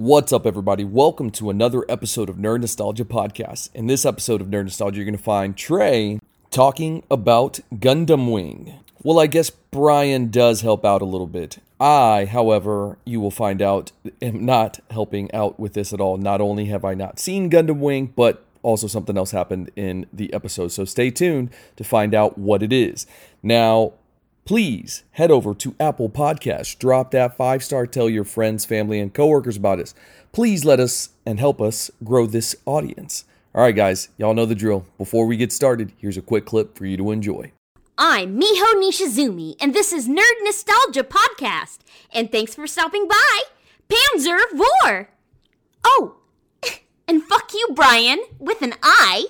What's up, everybody? Welcome to another episode of Nerd Nostalgia Podcast. In this episode of Nerd Nostalgia, you're going to find Trey talking about Gundam Wing. Well, I guess Brian does help out a little bit. I, however, you will find out, am not helping out with this at all. Not only have I not seen Gundam Wing, but also something else happened in the episode. So stay tuned to find out what it is. Now, please head over to Apple Podcasts, drop that five star, tell your friends, family, and coworkers about us. Please let us and help us grow this audience. All right, guys, y'all know the drill. Before we get started, here's a quick clip for you to enjoy. I'm Miho Nishizumi, and this is Nerd Nostalgia Podcast. And thanks for stopping by, Panzer Vor. Oh, and fuck you, Brian, with an I.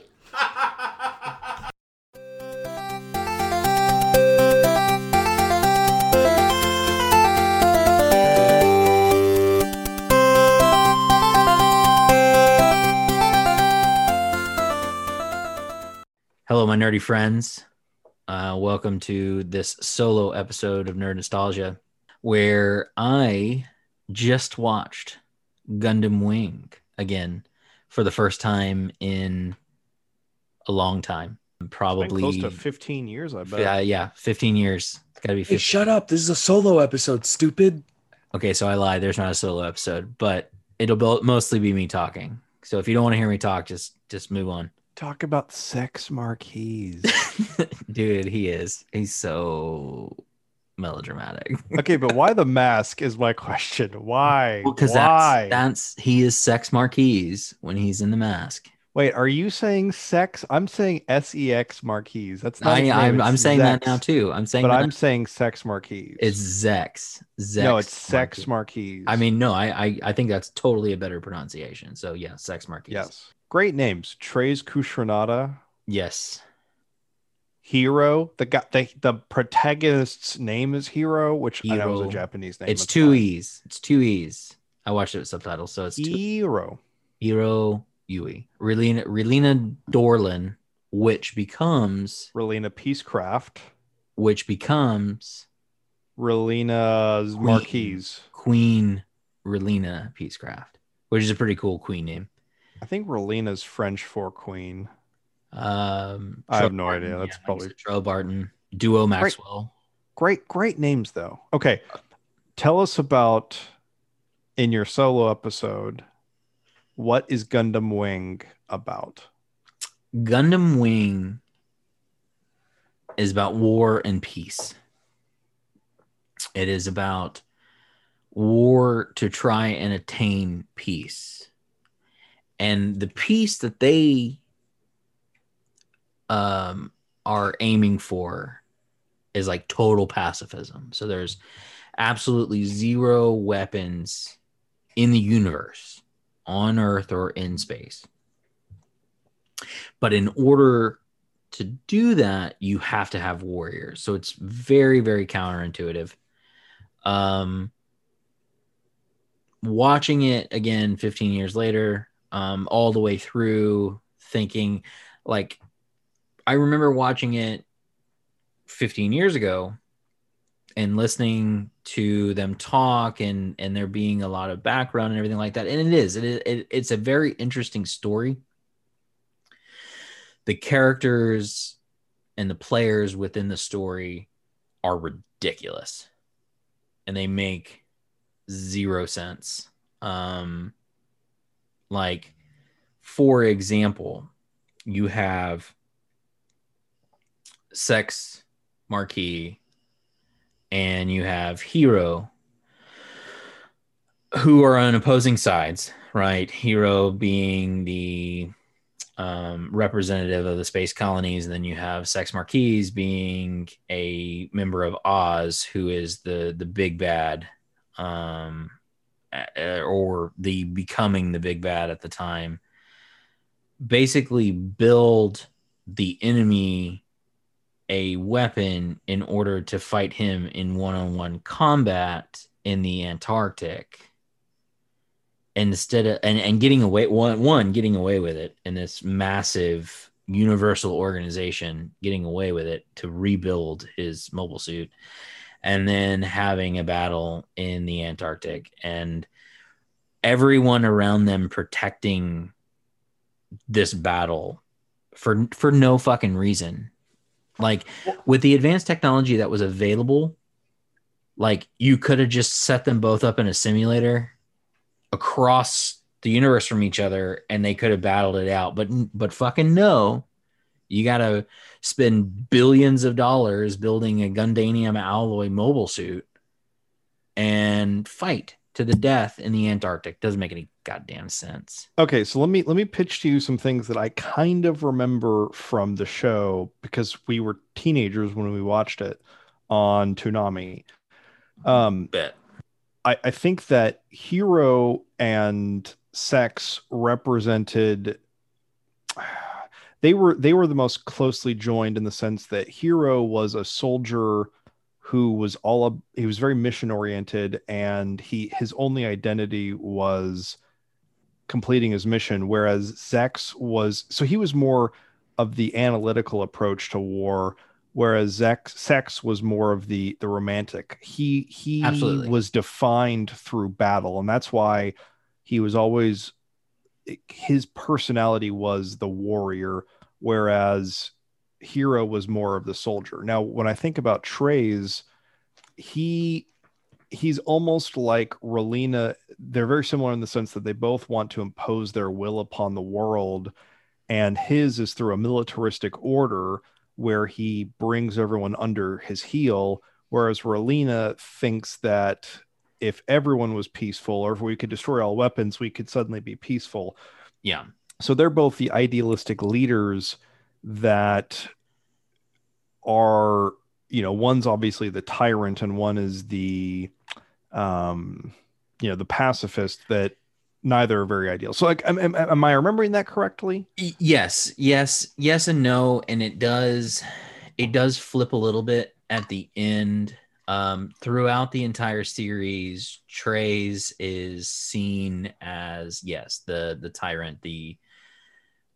Hello, my nerdy friends. Uh, welcome to this solo episode of Nerd Nostalgia, where I just watched Gundam Wing again for the first time in a long time. Probably close to 15 years, I bet. yeah, yeah, 15 years. It's got to be 15. Hey, shut up. This is a solo episode, stupid. Okay, so I lied. There's not a solo episode, but it'll mostly be me talking. So if you don't want to hear me talk, just just move on. Talk about sex marquees. Dude, he is. He's so melodramatic. okay, but why the mask is my question. Why? Because why? that's that's he is sex marquise when he's in the mask. Wait, are you saying sex? I'm saying S E X marquise. That's not. I, i'm, I'm saying that now too. I'm saying But that I'm saying sex marquise. it's Zechs. Zechs. no, it's sex Marquise. marquise. I mean, no, I, I I think that's totally a better pronunciation. So yeah, sex marquise. yes, great names. Treize Khushrenada, Yes. Heero. The guy, the, the protagonist's name is Heero, which I know is a Japanese name. It's two fine. e's. It's two e's. I watched it with subtitles, so it's two. Heero. Heero Yuy. Relena Relena Darlian, which becomes Relena Peacecraft. which becomes Relena's Queen. Marquise. Queen Relena Peacecraft, which is a pretty cool queen name. I think Relena's French for queen. Um, I have no Barton, idea. That's you probably- said, Barton, Duo Maxwell. Great, great names though. Okay. Tell us about in your solo episode, what is Gundam Wing about? Gundam Wing is about war and peace. It is about war to try and attain peace. And the piece that they um, are aiming for is like total pacifism. So there's absolutely zero weapons in the universe, on Earth or in space. But in order to do that, you have to have warriors. So it's very, very counterintuitive. Um, watching it again 15 years later, um, all the way through, thinking like I remember watching it 15 years ago and listening to them talk and and there being a lot of background and everything like that. And it is it, it it's a very interesting story. The characters and the players within the story are ridiculous and they make zero sense. Um like for example you have sex marquee and you have Heero who are on opposing sides right? Heero being the um, representative of the space colonies and then you have sex marquise being a member of oz who is the the big bad um, Uh, or the becoming the big bad at the time basically build the enemy a weapon in order to fight him in one-on-one combat in the Antarctic. Instead of and, and getting away one one getting away with it in this massive universal organization getting away with it to rebuild his mobile suit and then having a battle in the Antarctic and everyone around them protecting this battle for for no fucking reason. Like with the advanced technology that was available, like you could have just set them both up in a simulator across the universe from each other and they could have battled it out. But but fucking no. You got to spend billions of dollars building a Gundanium alloy mobile suit and fight to the death in the Antarctic. Doesn't make any goddamn sense. Okay, so let me let me pitch to you some things that I kind of remember from the show because we were teenagers when we watched it on Toonami. Um, Bet. I, I think that Heero and sex represented they were they were the most closely joined in the sense that Heero was a soldier who was all a, he was very mission oriented and he his only identity was completing his mission whereas Zechs was so he was more of the analytical approach to war whereas Zechs Sex was more of the the romantic he he Absolutely. was defined through battle and that's why he was always his personality was the warrior whereas Heero was more of the soldier now when i think about Treize, he he's almost like Relena. They're very similar in the sense that they both want to impose their will upon the world, and his is through a militaristic order where he brings everyone under his heel, whereas Relena thinks that if everyone was peaceful or if we could destroy all weapons, we could suddenly be peaceful. Yeah. So they're both the idealistic leaders that are, you know, one's obviously the tyrant and one is the um you know, the pacifist that neither are very ideal. So like am, am, am I remembering that correctly? Yes, yes, yes, and no, and it does, it does flip a little bit at the end. Um, throughout the entire series, Treize is seen as yes, the the tyrant, the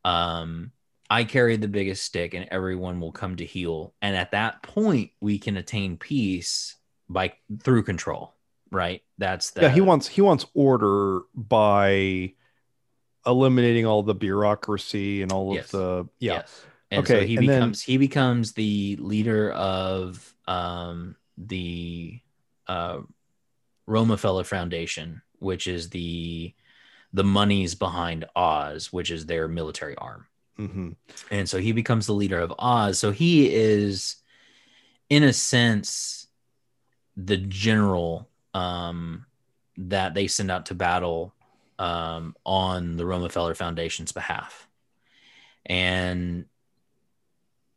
um, I carry the biggest stick, and everyone will come to heel. And at that point, we can attain peace by through control, right? That's the yeah, he wants he wants order by eliminating all the bureaucracy and all Yes. of the yeah. Yes. And so Okay, he and then- becomes he becomes the leader of um the uh Romefeller Foundation, which is the the monies behind Oz, which is their military arm. hmm And so he becomes the leader of Oz. So he is in a sense the general um that they send out to battle um on the Romefeller Foundation's behalf. And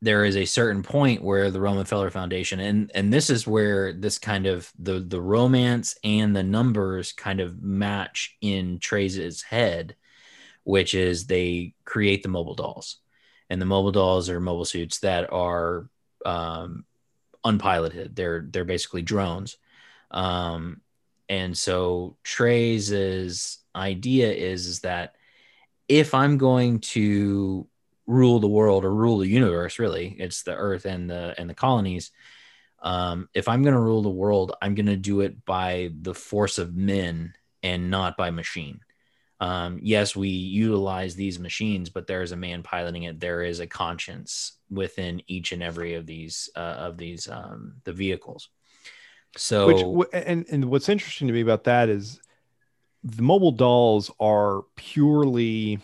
there is a certain point where the Romefeller Foundation and and this is where this kind of the the romance and the numbers kind of match in Treize head, which is they create the mobile dolls, and the mobile dolls are mobile suits that are um, unpiloted. They're they're basically drones, um, and so Treize idea is is that if I'm going to rule the world or rule the universe really. It's the earth and the and the colonies. Um if i'm going to rule the world i'm going to do it by the force of men and not by machine. Um yes we utilize these machines but there is a man piloting it. There is a conscience within each and every of these uh, of these um the vehicles. So Which and and what's interesting to me about that is the mobile dolls are purely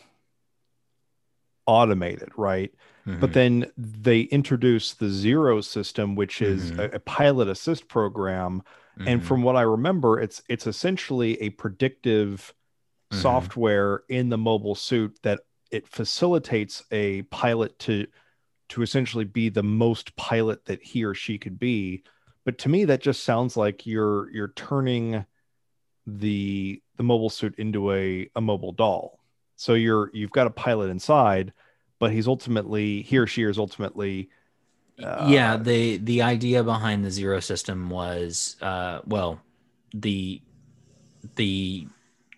automated, right? But mhm, then they introduce the zero system, which is Mhm. a, a pilot assist program. And mhm, from what I remember, it's it's essentially a predictive Mhm. software in the mobile suit that it facilitates a pilot to to essentially be the most pilot that he or she could be. But to me, that just sounds like you're you're turning the the mobile suit into a, a mobile doll. So you're you've got a pilot inside, but he's ultimately he or she is ultimately yeah uh, the the idea behind the zero system was uh well the the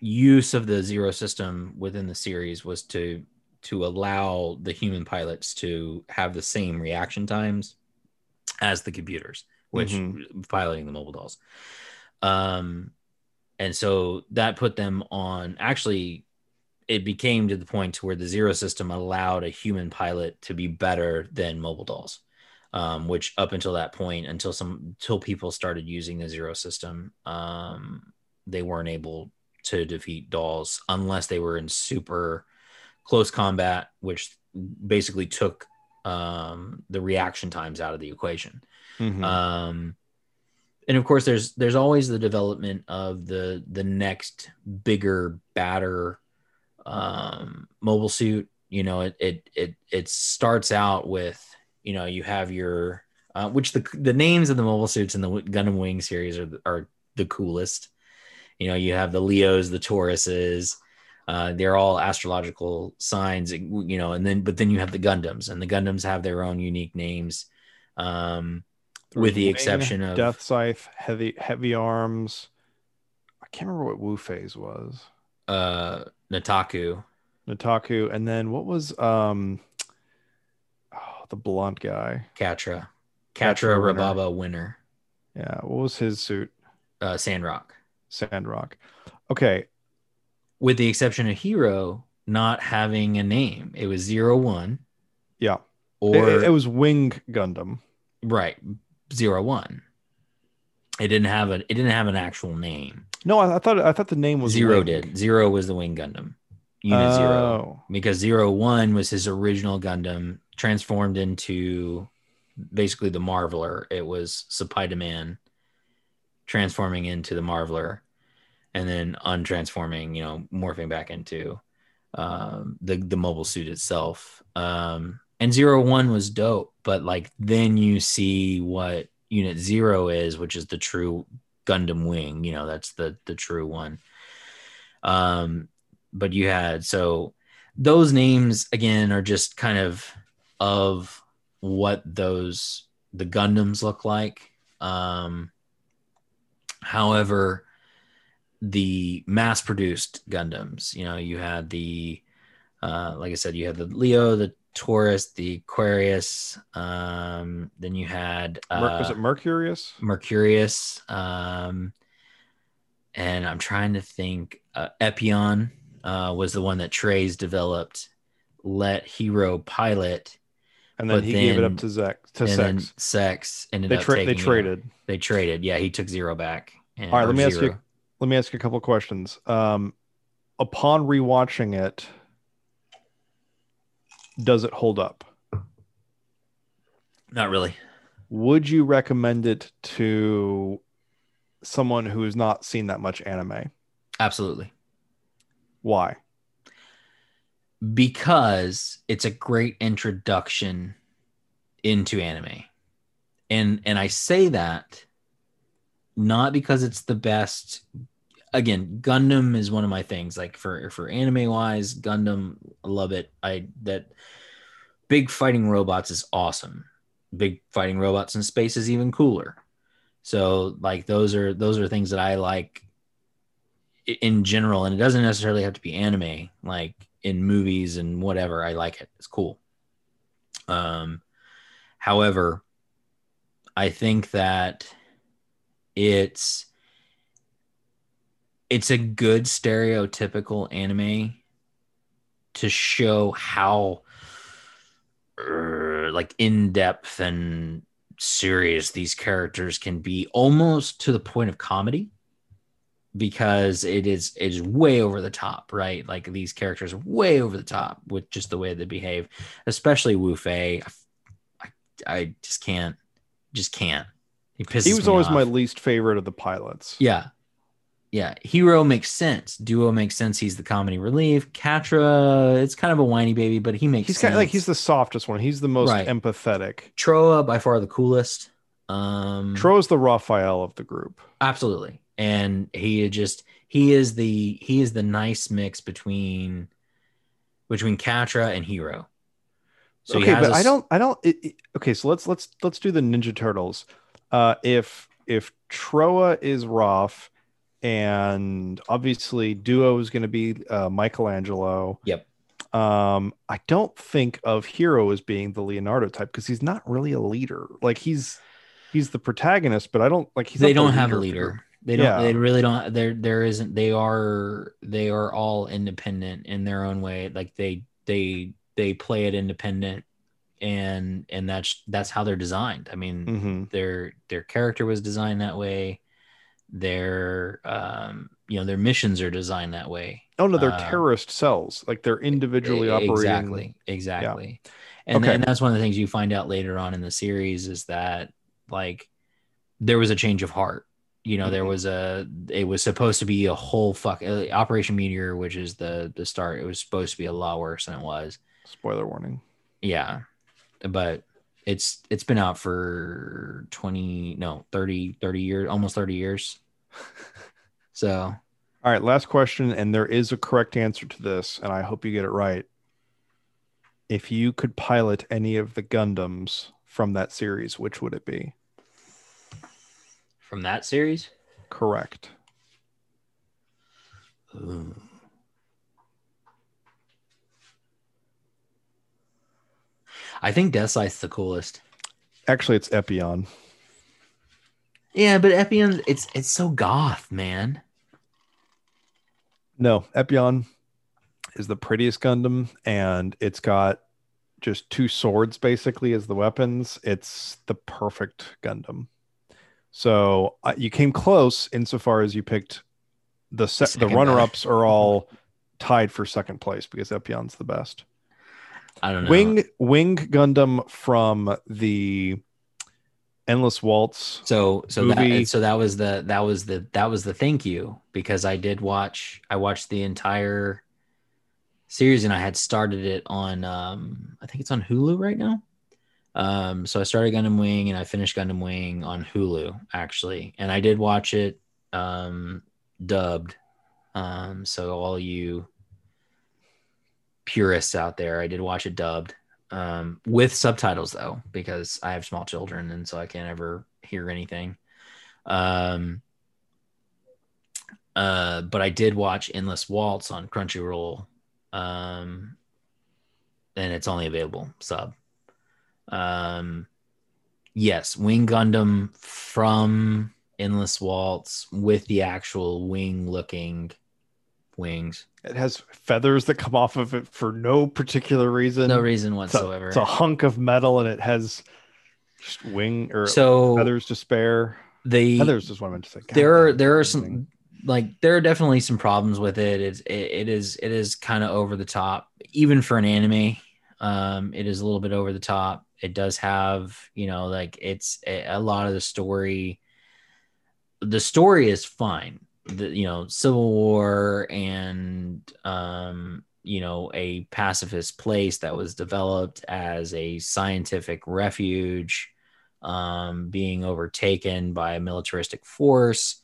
use of the zero system within the series was to to allow the human pilots to have the same reaction times as the computers which Mhm. piloting the mobile dolls um and so that put them on actually it became to the point to where the zero system allowed a human pilot to be better than mobile dolls um, which up until that point until some until people started using the zero system um, they weren't able to defeat dolls unless they were in super close combat which basically took um, the reaction times out of the equation Mhm. um and of course there's there's always the development of the the next bigger badder um mobile suit you know it it it, it starts out with you know you have your uh, which the the names of the mobile suits in the Gundam Wing series are are the coolest you know you have the leos the tauruses uh, they're all astrological signs you know and then but then you have the gundams and the gundams have their own unique names um with the exception of Death Scythe, heavy heavy arms. I can't remember what Wu Fei's was. uh Nataku. Nataku, and then what was um oh, the blonde guy? Quatre. Quatre. Raberba Winner. Yeah, what was his suit? Uh Sandrock. Sandrock. Okay, With the exception of Heero not having a name. It was zero one yeah, or it, it was Wing Gundam. right, zero one. It didn't have a it didn't have an actual name. No, I, I thought I thought the name was Zero Wing. did. Zero was the wing Gundam. Unit zero. Oh, because zero one was his original Gundam transformed into basically the Marveler. It was Spider-Man transforming into the Marveler, and then untransforming, you know, morphing back into um, the the mobile suit itself. Um, and zero one was dope, but like then you see what Unit Zero is, which is the true Gundam Wing. You know, that's the the true one. Um, but you had so those names again are just kind of of what those the Gundams look like. Um, however, the mass produced Gundams, you know, you had the uh, like I said, you had the Leo, the Taurus, the Aquarius, um, then you had uh, Mer- was it Mercurius? Mercurius, um, and I'm trying to think. Uh, Epyon uh, was the one that Treize developed. Let Heero pilot, And then he gave it up then- to Zechs to and then Sex. Sex ended They up they taking it. traded. They traded. Yeah, he took Zero back. And, All right, let me ask you. Let me ask you a couple of questions. Um, upon rewatching it, does it hold up? Not really. Would you recommend it to someone who has not seen that much anime? Absolutely. Why? because it's a great introduction into anime. And and I say that not because it's the best again, Gundam is one of my things like for for anime wise, Gundam I love it. I that big fighting robots is awesome. Big fighting robots in space is even cooler. So like those are those are things that I like in general and it doesn't necessarily have to be anime like in movies and whatever i like it it's cool um however i think that it's it's a good stereotypical anime to show how uh, like in depth and serious these characters can be almost to the point of comedy because it is it is way over the top right like these characters are way over the top with just the way they behave especially wu fei I, I just can't just can't he pisses He was always off. my least favorite of the pilots. Yeah. Yeah. Heero makes sense. Duo makes sense. He's the comedy relief. Quatre, it's kind of a whiny baby, but he makes He's sense. kind of like he's the softest one. He's the most Right. empathetic. Trowa by far the coolest. Um Tro's the Raphael of the group. absolutely. And he just he is the he is the nice mix between between Quatre and Heero. So okay, but I don't I don't it, it- okay, so let's let's let's do the Ninja Turtles. Uh if if Trowa is Raph and obviously Duo is going to be uh, Michelangelo. Yep. Um I don't think of Heero as being the Leonardo type because he's not really a leader. Like he's he's the protagonist, but I don't like he's they not the don't have a leader. They don't. Yeah. They really don't. There, there isn't. They are. They are all independent in their own way. Like they, they, they play it independent, and and that's that's how they're designed. I mean, hmm their their character was designed that way. Their, um, you know, their missions are designed that way. Oh no, they're Uh, terrorist cells. Like they're individually E- operating. Exactly. Exactly. And, Okay. and that's one of the things you find out later on in the series is that like there was a change of heart. You know, there Mhm. was a it was supposed to be a whole fuck uh, Operation Meteor, which is the the start. It was supposed to be a lot worse than it was. Spoiler warning. Yeah. But it's it's been out for 20 no 30 30 years almost 30 years so All right, last question, and there is a correct answer to this, and I hope you get it right. If you could pilot any of the Gundams from that series, which would it be? from that series Correct. Ooh. I think Death Scythe's the coolest. Actually, it's Epyon. Yeah, but Epyon, it's it's so goth, man. No, Epyon is the prettiest Gundam, and it's got just two swords basically as the weapons. It's the perfect Gundam. So uh, you came close insofar as you picked the se- the second runner ups are all tied for second place because Epyon's the best. I don't know. Wing Wing Gundam from the Endless Waltz. So so movie. that so that was the that was the that was the thank you because I did watch I watched the entire series and I had started it on um I think it's on Hulu right now. Um so I started Gundam Wing and I finished Gundam Wing on Hulu actually and I did watch it um dubbed. Um so all you purists out there I did watch it dubbed um, with subtitles though, because I have small children and so I can't ever hear anything. Um, uh, but I did watch Endless Waltz on Crunchyroll, um, and it's only available sub. Um, yes, Wing Gundam from Endless Waltz with the actual wing looking wings. It has feathers that come off of it for no particular reason. No reason It's a, whatsoever. it's a hunk of metal and it has just wing or so feathers to spare. the Feathers is what I meant to say. God there are there are amazing. some like there are definitely some problems with it it's it, it is it is kind of over the top even for an anime um it is a little bit over the top it does have you know like it's a, a lot of the story the story is fine the you know civil war and um you know a pacifist place that was developed as a scientific refuge um being overtaken by a militaristic force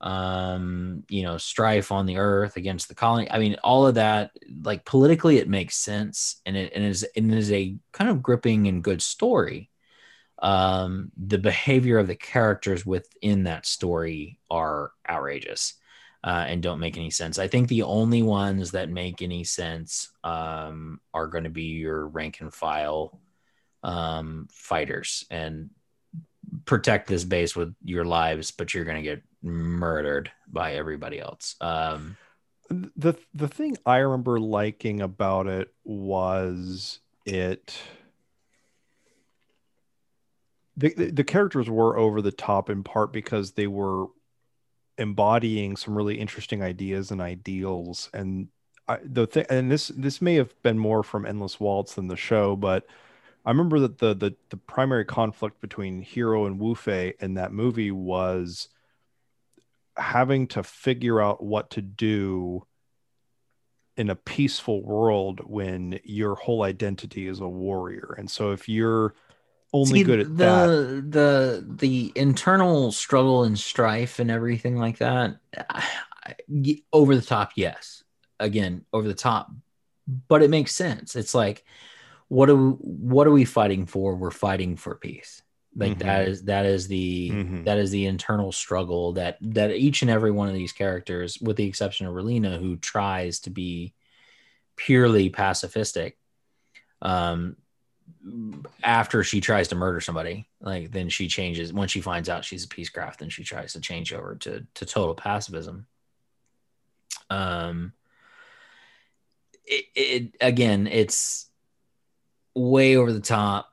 um you know strife on the earth against the colony. I mean all of that like politically it makes sense and it, and it is it is a kind of gripping and good story um the behavior of the characters within that story are outrageous uh, and don't make any sense. I think the only ones that make any sense um are going to be your rank and file um fighters and protect this base with your lives but you're going to get murdered by everybody else. Um the the thing I remember liking about it was it the, the characters were over the top in part because they were embodying some really interesting ideas and ideals. And I, the thing and this this may have been more from endless waltz than the show but i remember that the the, the primary conflict between Heero and wu fei in that movie was having to figure out what to do in a peaceful world when your whole identity is a warrior. And so if you're only See, good at the that. the the internal struggle and strife and everything like that over the top yes. Again over the top. But it makes sense. It's like what are we, what are we fighting for? We're fighting for peace. Like that is that is the Mhm. that is the internal struggle that that each and every one of these characters with the exception of Relena who tries to be purely pacifistic um after she tries to murder somebody, like then she changes when she finds out she's a peacecraft, then she tries to change over to to total pacifism. Um, it, it again, it's way over the top,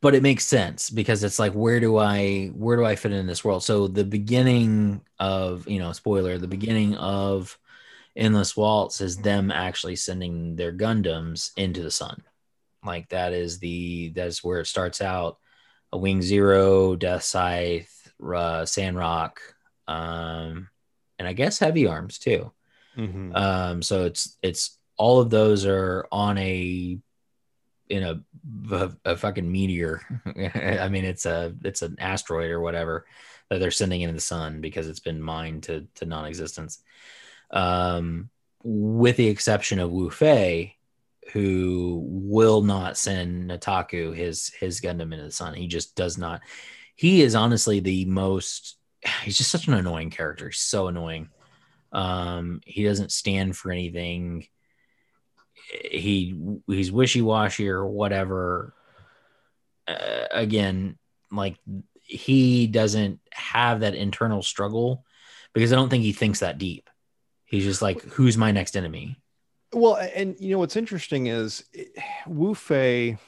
but it makes sense because it's like where do I where do I fit in this world? So the beginning of you know spoiler, the beginning of Endless Waltz is them actually sending their Gundams into the sun. Like that is the that's where it starts out. A Wing Zero, Death Scythe, uh, Sandrock, um, and I guess Heavy Arms too. Mhm. Um, so it's it's all of those are on a in a a, a fucking meteor. I mean, it's a it's an asteroid or whatever that they're sending into the sun because it's been mined to to non-existence. Um, with the exception of Wu Fei, who will not send Nataku his his Gundam into the sun. He just does not. He is honestly the most. He's just such an annoying character. He's so annoying. Um, he doesn't stand for anything. He he's wishy washy or whatever. Uh, again, like he doesn't have that internal struggle because I don't think he thinks that deep. He's just like, who's my next enemy? Well, and you know what's interesting is eh, Wu Fei,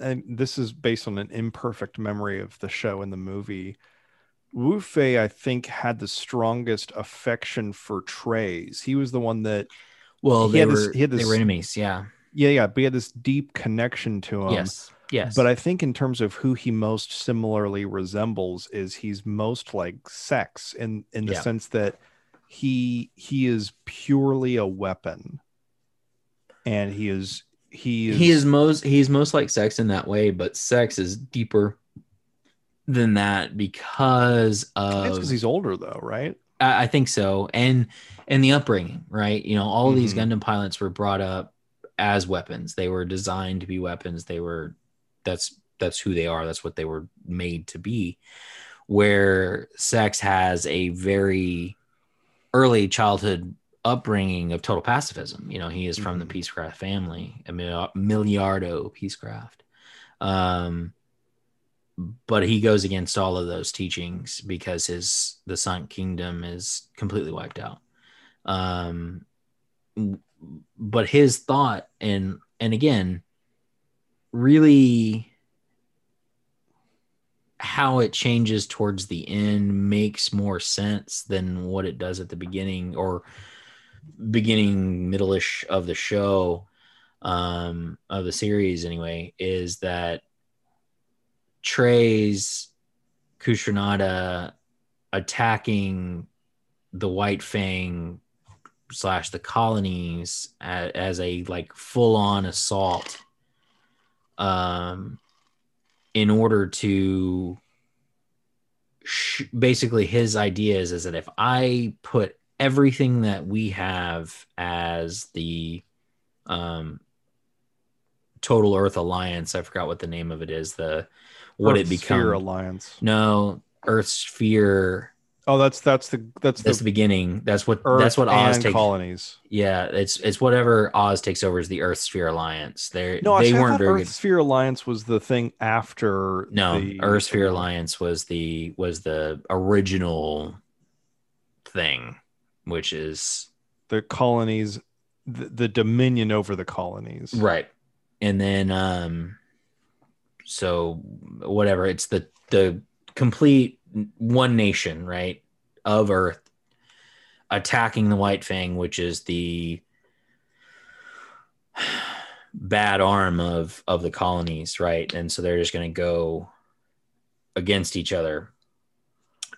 and this is based on an imperfect memory of the show and the movie. Wu Fei, I think, had the strongest affection for Treize. He was the one that, Well, He they had were this- he had this, they were enemies. Yeah. yeah, yeah, but he had this deep connection to him. yes. Yes. But I think in terms of who he most similarly resembles is he's most like sex in in the Yeah. sense that he he is purely a weapon. And he is he is he is most he's most like sex in that way, but sex is deeper than that because it's of because he's older though, right? I, I think so, and and the upbringing, right? You know, all of these. Mm-hmm. Gundam pilots were brought up as weapons. They were designed to be weapons. They were that's that's who they are. That's what they were made to be. Where sex has a very early childhood upbringing of total pacifism. You know, he is from the Mhm. Peacecraft family, a mil- Milliardo Peacecraft. Um, but he goes against all of those teachings because his the Sun Kingdom is completely wiped out. Um, but his thought and and again, really how it changes towards the end makes more sense than what it does at the beginning or beginning middle-ish of the show um of the series anyway is that Treize Khushrenada attacking the White Fang slash the colonies as, as a like full on assault um in order to sh- basically his idea is, is that if I put everything that we have as the um total earth alliance i forgot what the name of it is the what it Earth Sphere becomes Alliance. no earth sphere Oh, that's that's the that's that's the the beginning. That's what Earth that's what oz takes colonies. yeah it's it's whatever oz takes over as the earth sphere alliance. They No, they I weren't very Earth Sphere Alliance was the thing after no the earth sphere alliance was the was the original thing which is the colonies the, the dominion over the colonies. right. And then um so whatever it's the the complete one nation right of earth attacking the white fang which is the bad arm of of the colonies right and so they're just going to go against each other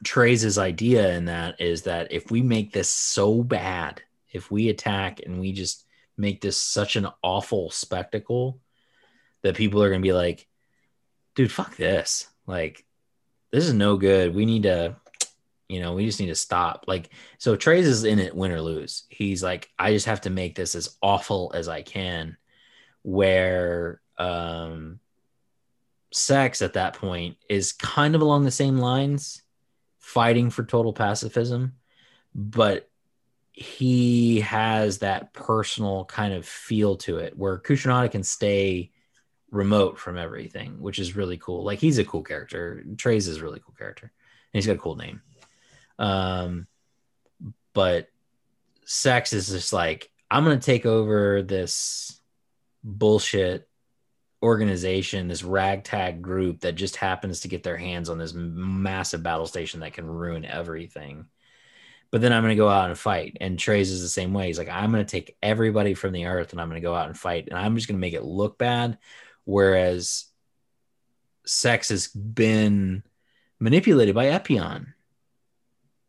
Treize idea in that is that if we make this so bad if we attack and we just make this such an awful spectacle that people are going to be like, dude, fuck this. Like, this is no good. We need to, you know, we just need to stop. Like, so Treize is in it win or lose. He's like, I just have to make this as awful as I can. Where, um, sex at that point is kind of along the same lines, fighting for total pacifism, but he has that personal kind of feel to it where Khushrenada can stay remote from everything, which is really cool. Like he's a cool character. Treize is a really cool character. And he's got a cool name. Um but Sex is just like, I'm gonna take over this bullshit organization, this ragtag group that just happens to get their hands on this massive battle station that can ruin everything. But then I'm going to go out and fight. And Treize is the same way. He's like, I'm going to take everybody from the earth and I'm going to go out and fight. And I'm just going to make it look bad. Whereas sex has been manipulated by Epyon.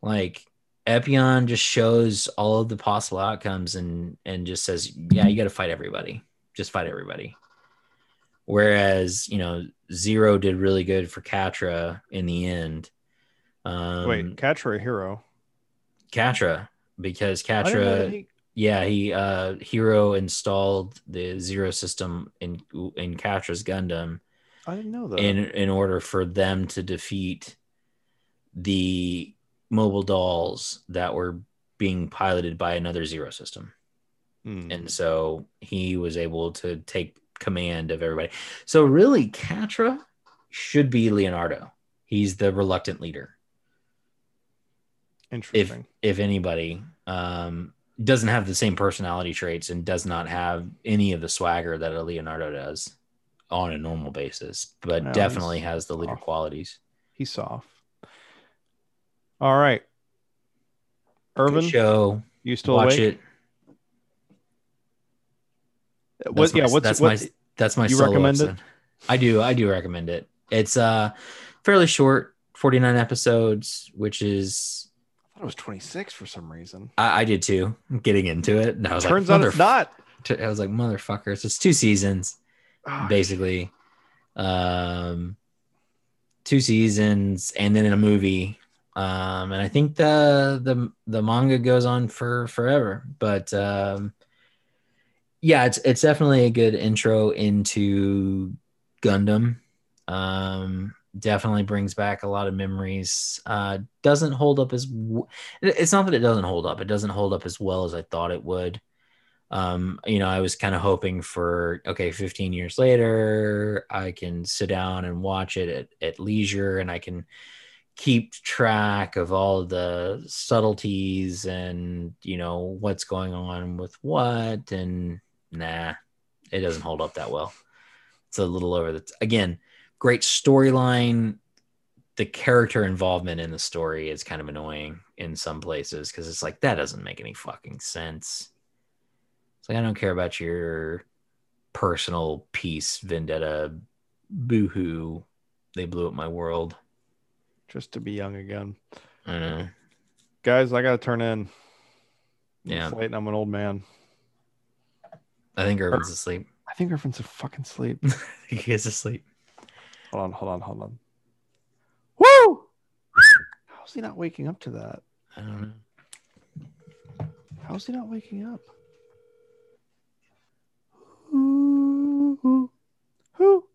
Like, Epyon just shows all of the possible outcomes and and just says, yeah, you got to fight everybody. Just fight everybody. Whereas, you know, Zero did really good for Quatre in the end. Um, Wait, Quatre Heero. Quatre, because I didn't know that Quatre, he- yeah, he uh Heero installed the Zero system in in Quatre's Gundam I didn't know that. in in order for them to defeat the mobile dolls that were being piloted by another Zero system. Hmm. and so he was able to take command of everybody. So really, Catra should be Leonardo. He's the reluctant leader. If Interesting. if anybody um, doesn't have the same personality traits and does not have any of the swagger that a Leonardo does on a normal basis, but No, definitely has the leader off. qualities. He's soft. All right. Good Irvin, show, you still watch awake? it. What, That's yeah, my, what's that's what, my that's my you solo recommend it? I do I do recommend it. It's uh fairly short, 49 episodes, which is thought it was 26 for some reason. I, I did too. Getting into it, and I was Turns like, out it's not. I was like, motherfuckers. It's two seasons Ah, basically, um, two seasons, and then in a movie. Um, and I think the the the manga goes on for forever, but um, yeah, it's it's definitely a good intro into Gundam. Um, definitely brings back a lot of memories. Uh, doesn't hold up as w- it's not that it doesn't hold up. It doesn't hold up as well as I thought it would. Um, you know, I was kind of hoping for okay, 15 years later, I can sit down and watch it at, at leisure, and I can keep track of all the subtleties and you know what's going on with what and nah it doesn't hold up that well it's a little over the again great storyline the character involvement in the story is kind of annoying in some places because it's like that doesn't make any fucking sense it's like i don't care about your personal peace vendetta boohoo they blew up my world Just to be young again. i know Guys, I got to turn in. Yeah. It's late and I'm an old man. i think irvin's asleep I think Irvin's a fucking sleep. He is asleep hold on, hold on, hold on. Woo! How's he not waking up to that? i don't know How's he not waking up? Who? Who?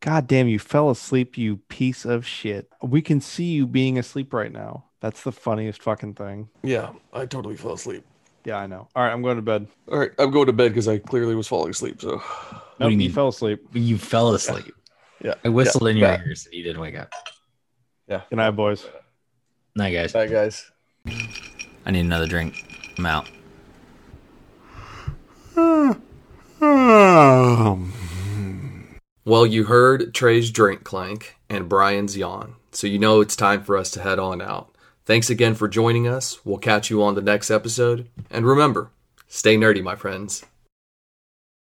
God damn, you fell asleep, you piece of shit. We can see you being asleep right now. That's the funniest fucking thing. Yeah, I totally fell asleep. Yeah, I know. All right, I'm going to bed. All right, I'm going to bed because I clearly was falling asleep. So, No, do you you mean? fell asleep. You fell asleep. yeah. I whistled in your yeah. ears and you didn't wake up. Yeah. Good night, boys. Night, guys. Night, guys. I need another drink. I'm out. Well, you heard Trey's drink clank and Brian's yawn, so you know it's time for us to head on out. Thanks again for joining us. We'll catch you on the next episode. And remember, stay nerdy, my friends.